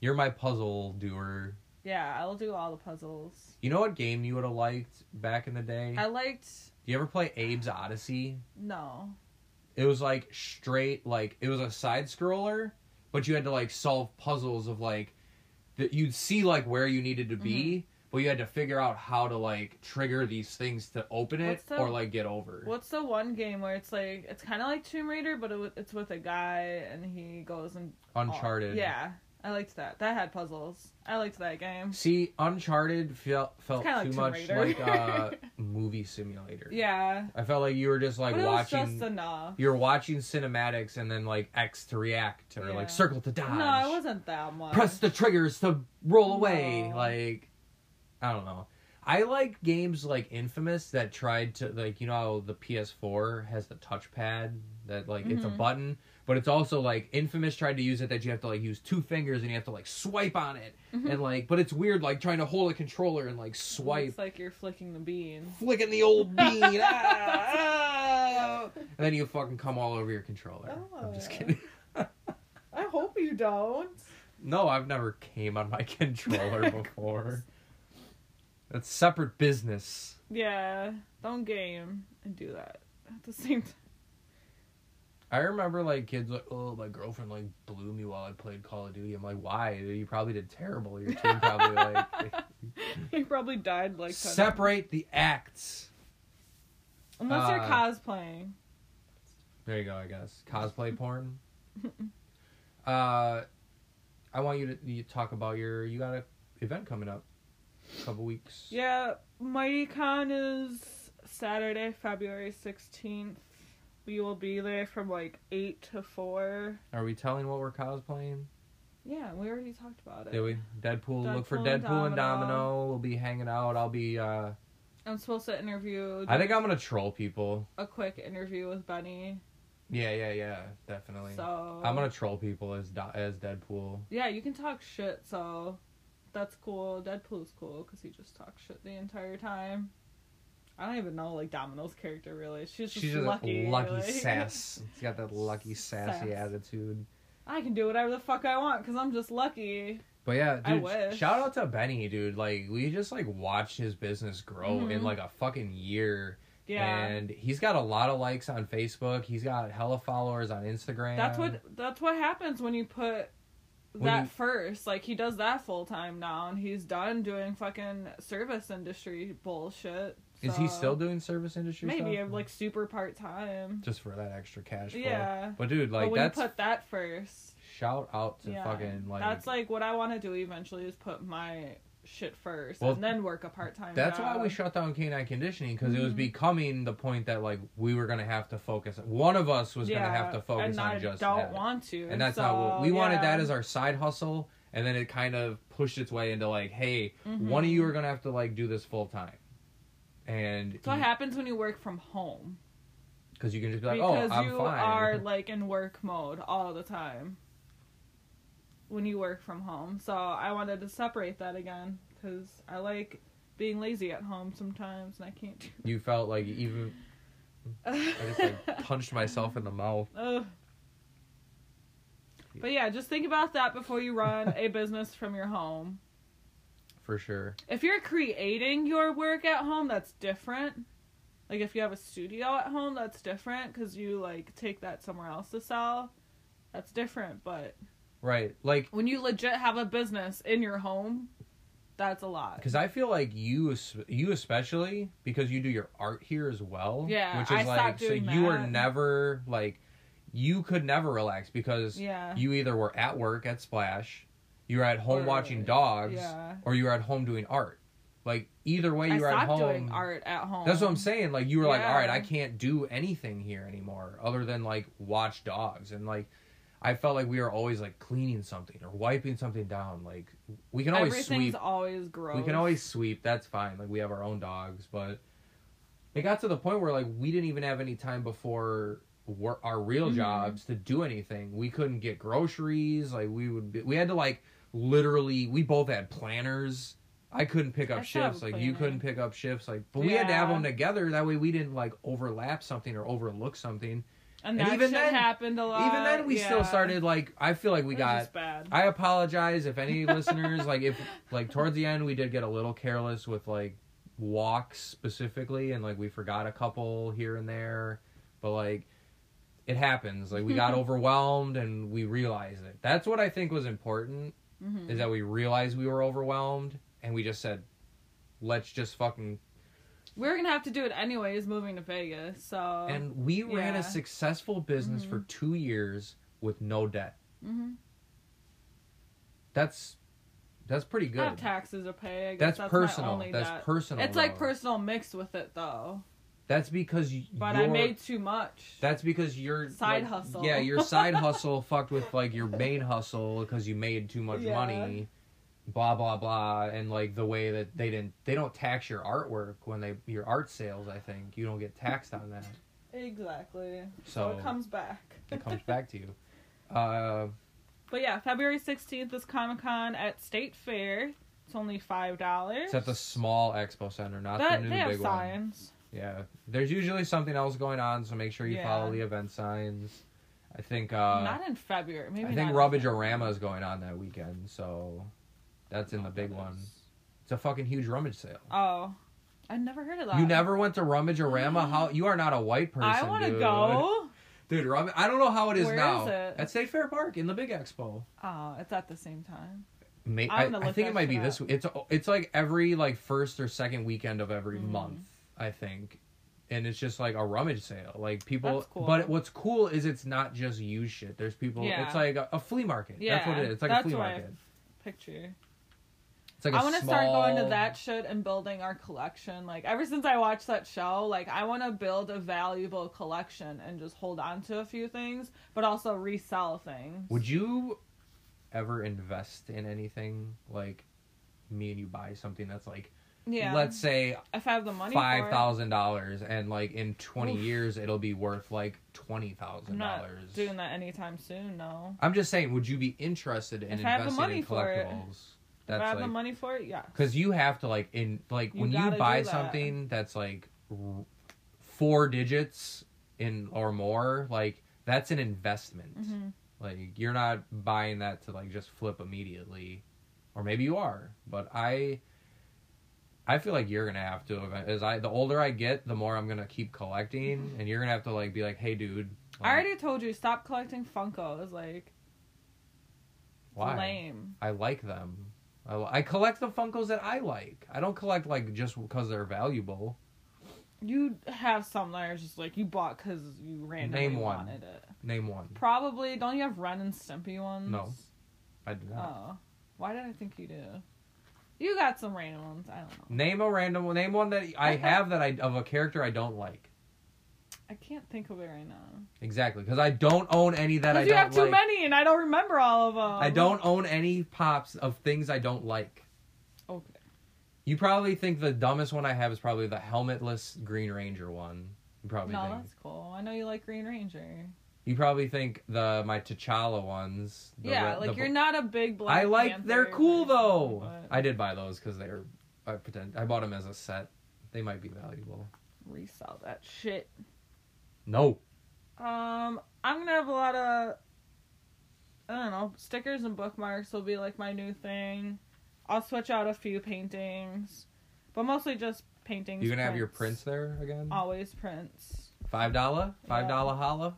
You're my puzzle doer. Yeah, I'll do all the puzzles. You know what game you would have liked back in the day? I liked Do you ever play Abe's Oddysee? no. It was like straight like it was a side scroller, but you had to like solve puzzles of like that you'd see like where you needed to be, Mm-hmm. but you had to figure out how to like trigger these things to open it the- or like get over. What's the one game where it's like it's kind of like Tomb Raider, but it, it's with a guy and he goes and Uncharted. yeah, I liked that. That had puzzles. I liked that game. See, Uncharted felt felt kinda like too much like a [laughs] movie simulator. Yeah, I felt like you were just like but watching. just enough. You're watching cinematics and then like X to react or Yeah. like circle to dodge. No, it wasn't that much. Press the triggers to roll away. No. Like, I don't know. I like games like Infamous that tried to like you know how the PS4 has the touchpad that like it's a Mhm. button, but it's also like Infamous tried to use it that you have to like use two fingers and you have to like swipe on it Mhm. and like but it's weird like trying to hold a controller and like swipe It's like you're flicking the bean. flicking the old [laughs] bean. ah, ah. and then you fucking come all over your controller. I'm just Oh. kidding. [laughs] I hope you don't. No, I've never came on my [laughs] controller before. That's separate business. Yeah, don't game and do that at the same time. I remember like kids like, oh, my girlfriend like blew me while I played Call of Duty. I'm like, why? You probably did terrible. Your team probably like [laughs] he probably died like separate the acts. Unless you're Uh, cosplaying. There you go. I guess cosplay porn. [laughs] uh, I want you to you talk about your you got a event coming up, a couple weeks. Yeah, MightyCon is Saturday, February 16th. We will be there from like 8 to 4. Are we telling what we're cosplaying? Yeah, we already talked about it. Did we? Deadpool. Look for Deadpool and Deadpool and Domino. Domino. We'll be hanging out. I'll be. uh I'm supposed to interview. I think I'm gonna troll people. a quick interview with Benny. Yeah, yeah, yeah. Definitely. So I'm gonna troll people as Do- as Deadpool. Yeah, you can talk shit. So that's cool. Deadpool's cool because he just talks shit the entire time. I don't even know like Domino's character really. She's just She's just lucky. lucky like- sass. [laughs] She's got that lucky sassy Sass. attitude. I can do whatever the fuck I want because I'm just lucky. But yeah, I dude, wish. shout out to Benny, dude. Like we just like watched his business grow in Mhm. like a fucking year. Yeah. And he's got a lot of likes on Facebook. He's got hella followers on Instagram. That's what that's what happens when you put When that you- first. Like he does that full time now, and he's done doing fucking service industry bullshit. Is he still doing service industry maybe stuff? like super part time? just for that extra cash flow. Yeah. But dude, like but that's put that first, shout out to yeah, fucking like that's like what I want to do eventually is put my shit first Well, and then work a part time. That's why we shut down canine conditioning because it was Mhm. becoming the point that like we were gonna have to focus. One of us was gonna have to focus and on I just don't that. want to, and that's so, not what we wanted. That as our side hustle, and then it kind of pushed its way into like, hey, Mhm. one of you are gonna have to like do this full time, and That's what happens when you work from home. because you can just be like, oh, because oh, I'm you fine. are [laughs] like in work mode all the time when you work from home. So I wanted to separate that again because I like being lazy at home sometimes, and I can't do. you felt like even I just like [laughs] punched myself in the mouth. Ugh. But yeah, just think about that before you run a business from your home. For sure. If you're creating your work at home, that's different. Like if you have a studio at home, that's different because you like take that somewhere else to sell. That's different, but Right. Like when you legit have a business in your home, that's a lot. Because I feel like you, you especially, because you do your art here as well. Yeah, which I is like so you were that. never like, you could never relax because Yeah. you either were at work at Splash, you were at home Or- watching dogs, yeah. or you were at home doing art. Like either way, I you were at home. doing art at home. That's what I'm saying. Like you were like, all right, I can't do anything here anymore other than like watch dogs and like. I felt like we were always like cleaning something or wiping something down. Like we can always Everything's sweep always gross. we can always sweep. That's fine. Like we have our own dogs, but it got to the point where like we didn't even have any time before our real Mhm. jobs to do anything. We couldn't get groceries. Like we would. Be, we had to like literally. We both had planners. I couldn't pick up have shifts. Like you couldn't pick up shifts. Like, but we had to have them together. That way we didn't like overlap something or overlook something. and, and that even then- happened a lot. Even then, we still started like. I feel like we got bad. I apologize if any [laughs] listeners like if like towards the end we did get a little careless with like walks specifically and like we forgot a couple here and there, but like it happens. Like we got [laughs] overwhelmed and we realized it. That's what I think was important Mhm. is that we realized we were overwhelmed and we just said, let's just fucking We're gonna have to do it anyways, moving to Vegas. So and we ran yeah. a successful business for two years with no debt. hmm That's that's pretty good. have taxes. I guess That's that's, personal. That's debt. personal, It's like personal mixed with it though. That's because you. But I made too much. That's because your Side like, hustle. Yeah, your [laughs] side hustle fucked with like your main hustle because you made too much Yeah. money. Blah blah blah, and like the way that they didn't, they don't tax your artwork when they your art sales. I think you don't get taxed on that, Exactly. so, So, it comes back. it comes [laughs] back to you. Uh, But yeah, February 16th is Comic Con at State Fair. It's only five dollars. it's at the small expo center, not That the they new have big one. Signs. Yeah, there's usually something else going on, so make sure you Yeah. follow the event signs. I think. uh not in February. Maybe. I think in Rummage-O-Rama is going on that weekend, so that's in the big one. It's a fucking huge rummage sale. Oh, I never heard of that. You never went to Rummage-O-Rama? How you are not a white person. I want to dude. go. [laughs] dude. Rummage, I don't know how it is Where now. is it? At State Fair Park in the Big Expo. Oh, it's at the same time. May, I'm I, gonna I think that it might be shit this. up. It's it's like every like first or second weekend of every Mm. month. I think, and it's just like a rummage sale. Like people, cool. but what's cool is it's not just used shit. There's people. Yeah. It's like a, a flea market. Yeah, that's what it is. It's like a flea market. Picture. It's like a I want to start going to that shit and building our collection. Like ever since I watched that show, like I want to build a valuable collection and just hold on to a few things, but also resell things. Would you ever invest in anything like me and you buy something that's like Yeah. let's say if I have the money. five thousand dollars and like in twenty Oof. years it'll be worth like twenty thousand dollars. doing that anytime soon. No. I'm just saying, would you be interested in If I have the investing in collectibles? if I That's have the money for it, yeah. because you have to like in like You when you buy that. something that's like four digits in or more, like that's an investment. hmm Like you're not buying that to like just flip immediately, or maybe you are. But I, I feel like you're gonna have to. As I, the older I get, the more I'm gonna keep collecting, [laughs] and you're gonna have to like be like, hey, dude. I already told you stop collecting Funkos. Like Why? lame. I like them. I, I collect the Funkos that I like. I don't collect like just because they're valuable. You have some that are just like you bought because you randomly Name one. wanted it. Name one. Probably. Don't you have Ren and Stimpy ones? No. I do not. Oh, why did I think you do? You got some random ones. I don't know. Name a random. One name one that I have that I of a character I don't like. I can't think of it right now. Exactly, because I don't own any that I you don't have too like. many, and I don't remember all of them. I don't own any pops of things I don't like. Okay. You probably think the dumbest one I have is probably the helmetless Green Ranger one. You probably No, think. that's cool. I know you like Green Ranger. You probably think the my T'Challa ones. yeah, like the- you're not a big Black I like. Panther They're cool though. but I did buy those because they're. I pretend I bought them as a set. They might be valuable. resell that shit. No. Um, I'm gonna have a lot of. I don't know. Stickers and bookmarks will be like my new thing. I'll switch out a few paintings, but mostly just paintings. You gonna have your prints. prints there again? Always prints. Five dollar, five Yeah. holla,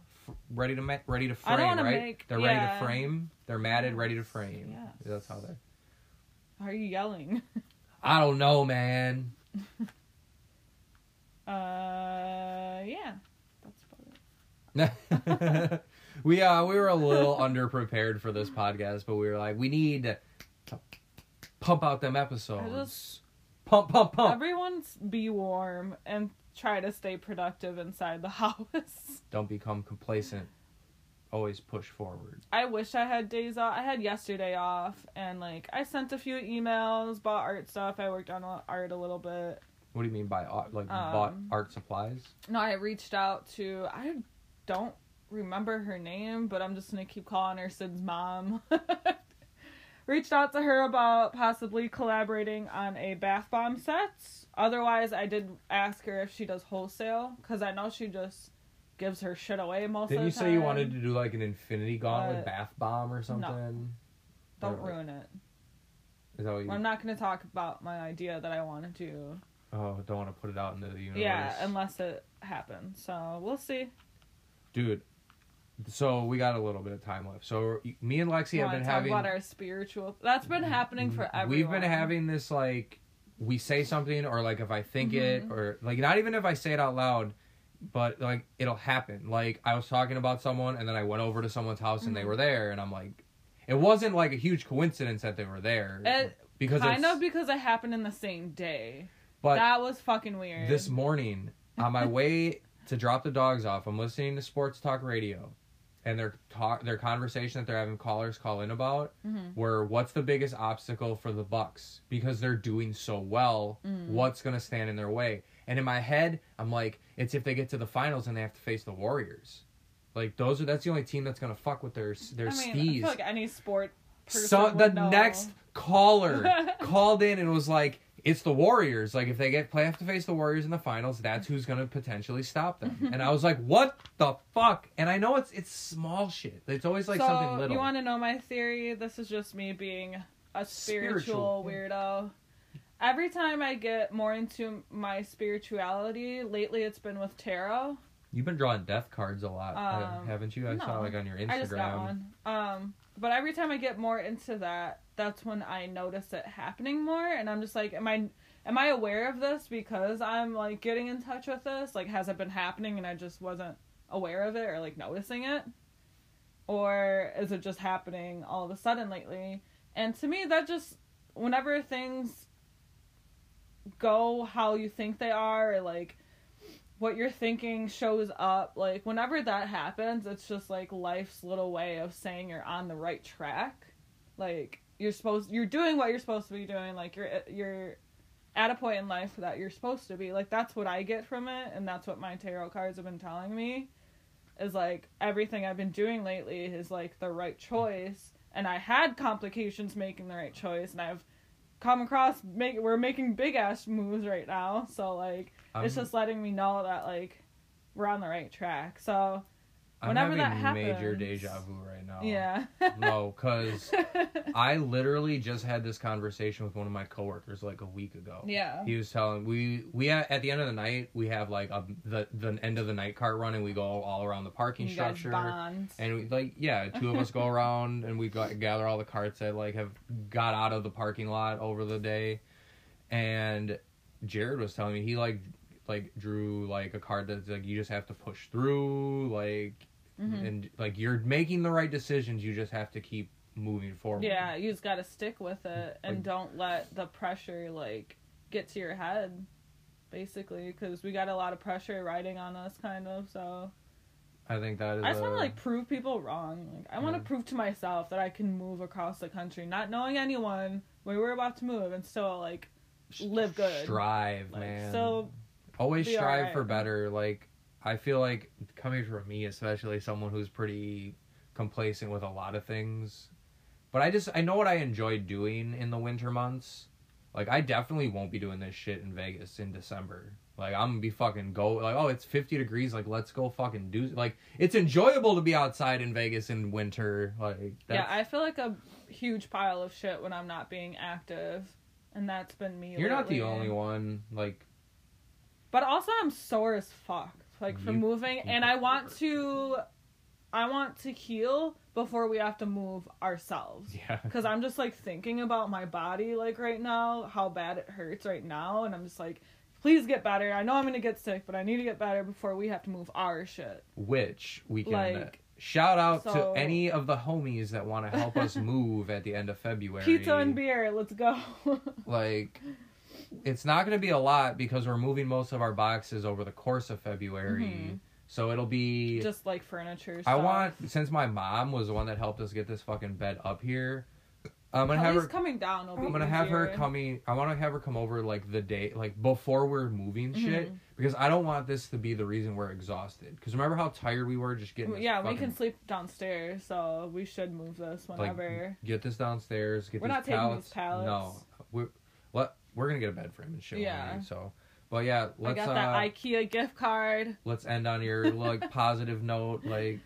ready to make, ready to frame, right? make- they're ready yeah. to frame. They're matted, ready to frame. Yes. That's how they. Are you yelling? I don't know, man. [laughs] Uh, yeah. That's about it. [laughs] we uh we were a little [laughs] underprepared for this podcast, but we were like, we need to pump out them episodes. just- Pump, pump, pump. Everyone's be warm and try to stay productive inside the [laughs] house. Don't become complacent. Always push forward. I wish I had days off. I had yesterday off, and like I sent a few emails, bought art stuff. I worked on art a little bit. What do you mean by art? Like you bought Um, art supplies? No, I reached out to I don't remember her name, but I'm just gonna keep calling her Sid's mom. [laughs] reached out to her about possibly collaborating on a bath bomb set. Otherwise, I did ask her if she does wholesale because I know she just gives her shit away most Didn't of the time. you say you wanted to do like an Infinity Gauntlet bath bomb or something? Don't Or- ruin it. Is that what you? I'm not gonna talk about my idea that I want to do. Oh, don't want to put it out into the universe. Yeah, unless it happens. So we'll see. dude. So we got a little bit of time left. So me and Lexi have been talk having. about our spiritual. That's been happening for everyone. We've been having this like we say something or like if I think it Mhm. or like not even if I say it out loud, but like it'll happen. Like I was talking about someone and then I went over to someone's house and they Mhm. were there and I'm like, it wasn't like a huge coincidence that they were there It because kind of because it happened in the same day. but that was fucking weird. this morning on my [laughs] way to drop the dogs off, I'm listening to sports talk radio. And their talk, their conversation that they're having callers call in about Mhm. were what's the biggest obstacle for the Bucks because they're doing so well. Mm. What's gonna stand in their way? And in my head, I'm like, it's if they get to the finals and they have to face the Warriors. Like those are that's the only team that's gonna fuck with their their I mean, like any sport so the know. next caller [laughs] called in and was like, "It's the Warriors. Like if they get play have to face the Warriors in the finals, that's who's gonna potentially stop them." and I was like, "What the fuck?" And I know it's it's small shit. It's always like so something little. you want to know my theory? This is just me being a spiritual, Spiritual. weirdo. Every time I get more into my spirituality, lately it's been with tarot. You've been drawing death cards a lot, Um, haven't you? I saw no. like on your Instagram. I just got one. Um, but every time I get more into that, that's when I notice it happening more, and I'm just like, am I am I aware of this because I'm like getting in touch with this? Like, has it been happening and I just wasn't aware of it or like noticing it, or is it just happening all of a sudden lately? And to me, that just whenever things go how you think they are, or like what you're thinking shows up. Like whenever that happens it's just like life's little way of saying you're on the right track. Like you're supposed you're doing what you're supposed to be doing. Like you're you're at a point in life that you're supposed to be. Like that's what i get from it and that's what my tarot cards have been telling me is like everything i've been doing lately is like the right choice. And i had complications making the right choice and i've come across make we're making big ass moves right now. So like it's I'm- just letting me know that like we're on the right track. So whenever I'm having that major deja vu right now. yeah. No, because [laughs] I literally just had this conversation with one of my coworkers like a week ago. yeah. He was telling we we at the end of the night we have like a the the end of the night cart run and we go all around the parking You structure. And we like yeah, two of us go [laughs] around and we got, gather all the carts that like have got out of the parking lot over the day. And Jared was telling me he like like drew like a card that's like you just have to push through like Mhm. and like you're making the right decisions you just have to keep moving forward. Yeah, you just gotta stick with it and Like- don't let the pressure like get to your head, basically, because we got a lot of pressure riding on us, kind of. So I think that is I just want to like prove people wrong. Like I want to prove to myself that I can move across the country, not knowing anyone where we're about to move, and still like live good. strive, Like, man. So always be strive alright. for better. Like I feel like coming from me, especially someone who's pretty complacent with a lot of things. But I just I know what I enjoy doing in the winter months. Like I definitely won't be doing this shit in Vegas in December. Like I'm gonna be fucking go like oh it's 50 degrees like let's go fucking do like it's enjoyable to be outside in Vegas in winter like yeah, I feel like a huge pile of shit when I'm not being active, and that's been me. you're not the only one like But also, I'm sore as fuck, like from You- moving, and I want to, I want to heal before we have to move ourselves. yeah Because I'm just like thinking about my body, like right now, how bad it hurts right now, and I'm just like, please get better. I know I'm gonna get sick, but I need to get better before we have to move our shit. which we can uh, Like, shout out so- to any of the homies that want to help us [laughs] move at the end of February. Pizza and beer, let's go. [laughs] Like, it's not going to be a lot because we're moving most of our boxes over the course of February. Mhm. So it'll be. just like furniture. I want since my mom was the one that helped us get this fucking bed up here. I'm gonna have her. coming down. I'm gonna have her coming. I want to have her come over like the day, like before we're moving shit, Mhm. because I don't want this to be the reason we're exhausted. Because remember how tired we were just getting. Yeah, we can sleep downstairs, so we should move this whenever. get this downstairs. Get We're not taking these pallets. No, we're we're gonna get a bed frame and shit. Yeah. Yeah. So, but yeah, let's I got uh, that IKEA gift card. let's end on your like [laughs] positive note. Like,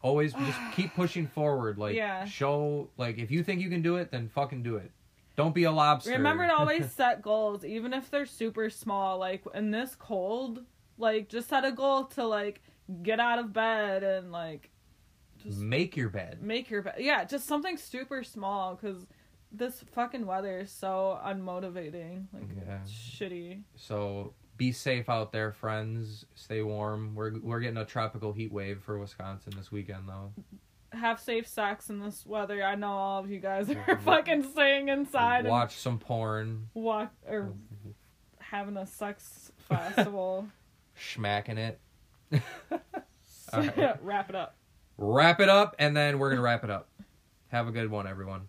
always just [sighs] keep pushing forward. Like, Yeah. show like if you think you can do it, then fucking do it. Don't be a lobster. Remember to always [laughs] set goals, even if they're super small. Like in this cold, like just set a goal to like get out of bed and like just make your bed. make your bed. Yeah, just something super small because this fucking weather is so unmotivating. Like Yeah. it's shitty. So be safe out there, friends. Stay warm. We're we're getting a tropical heat wave for Wisconsin this weekend though. Have safe sex in this weather. I know all of you guys are [laughs] fucking staying inside and Watch some porn. walk or mm-hmm. having a sex festival. [laughs] Schmacking it. [laughs] All right. Wrap it up. wrap it up, and then we're gonna wrap it up. Have a good one, everyone.